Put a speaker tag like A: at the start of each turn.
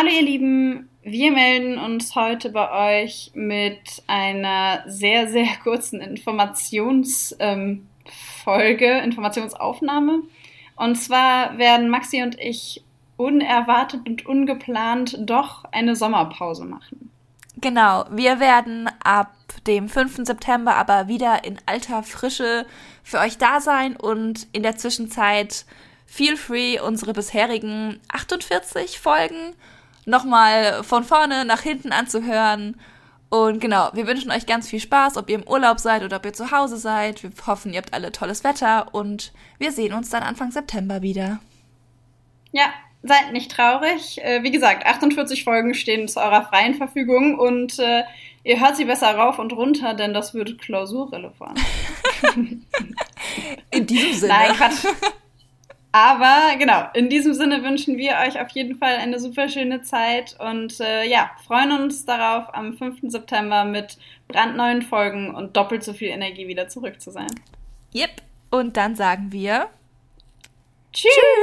A: Hallo ihr Lieben, wir melden uns heute bei euch mit einer sehr, sehr kurzen Informationsfolge, ähm, Informationsaufnahme. Und zwar werden Maxi und ich unerwartet und ungeplant doch eine Sommerpause machen.
B: Genau, wir werden ab dem 5. September aber wieder in alter Frische für euch da sein und in der Zwischenzeit feel free unsere bisherigen 48 Folgen nochmal von vorne nach hinten anzuhören. Und genau, wir wünschen euch ganz viel Spaß, ob ihr im Urlaub seid oder ob ihr zu Hause seid. Wir hoffen, ihr habt alle tolles Wetter und wir sehen uns dann Anfang September wieder.
A: Ja, seid nicht traurig. Äh, wie gesagt, 48 Folgen stehen zu eurer freien Verfügung und äh, ihr hört sie besser rauf und runter, denn das wird klausurrelevant.
B: In diesem Sinne.
A: Nein, Quatsch. Aber genau, in diesem Sinne wünschen wir euch auf jeden Fall eine super schöne Zeit und äh, ja, freuen uns darauf, am 5. September mit brandneuen Folgen und doppelt so viel Energie wieder zurück zu sein.
B: Yep. Und dann sagen wir
A: Tschüss. Tschüss.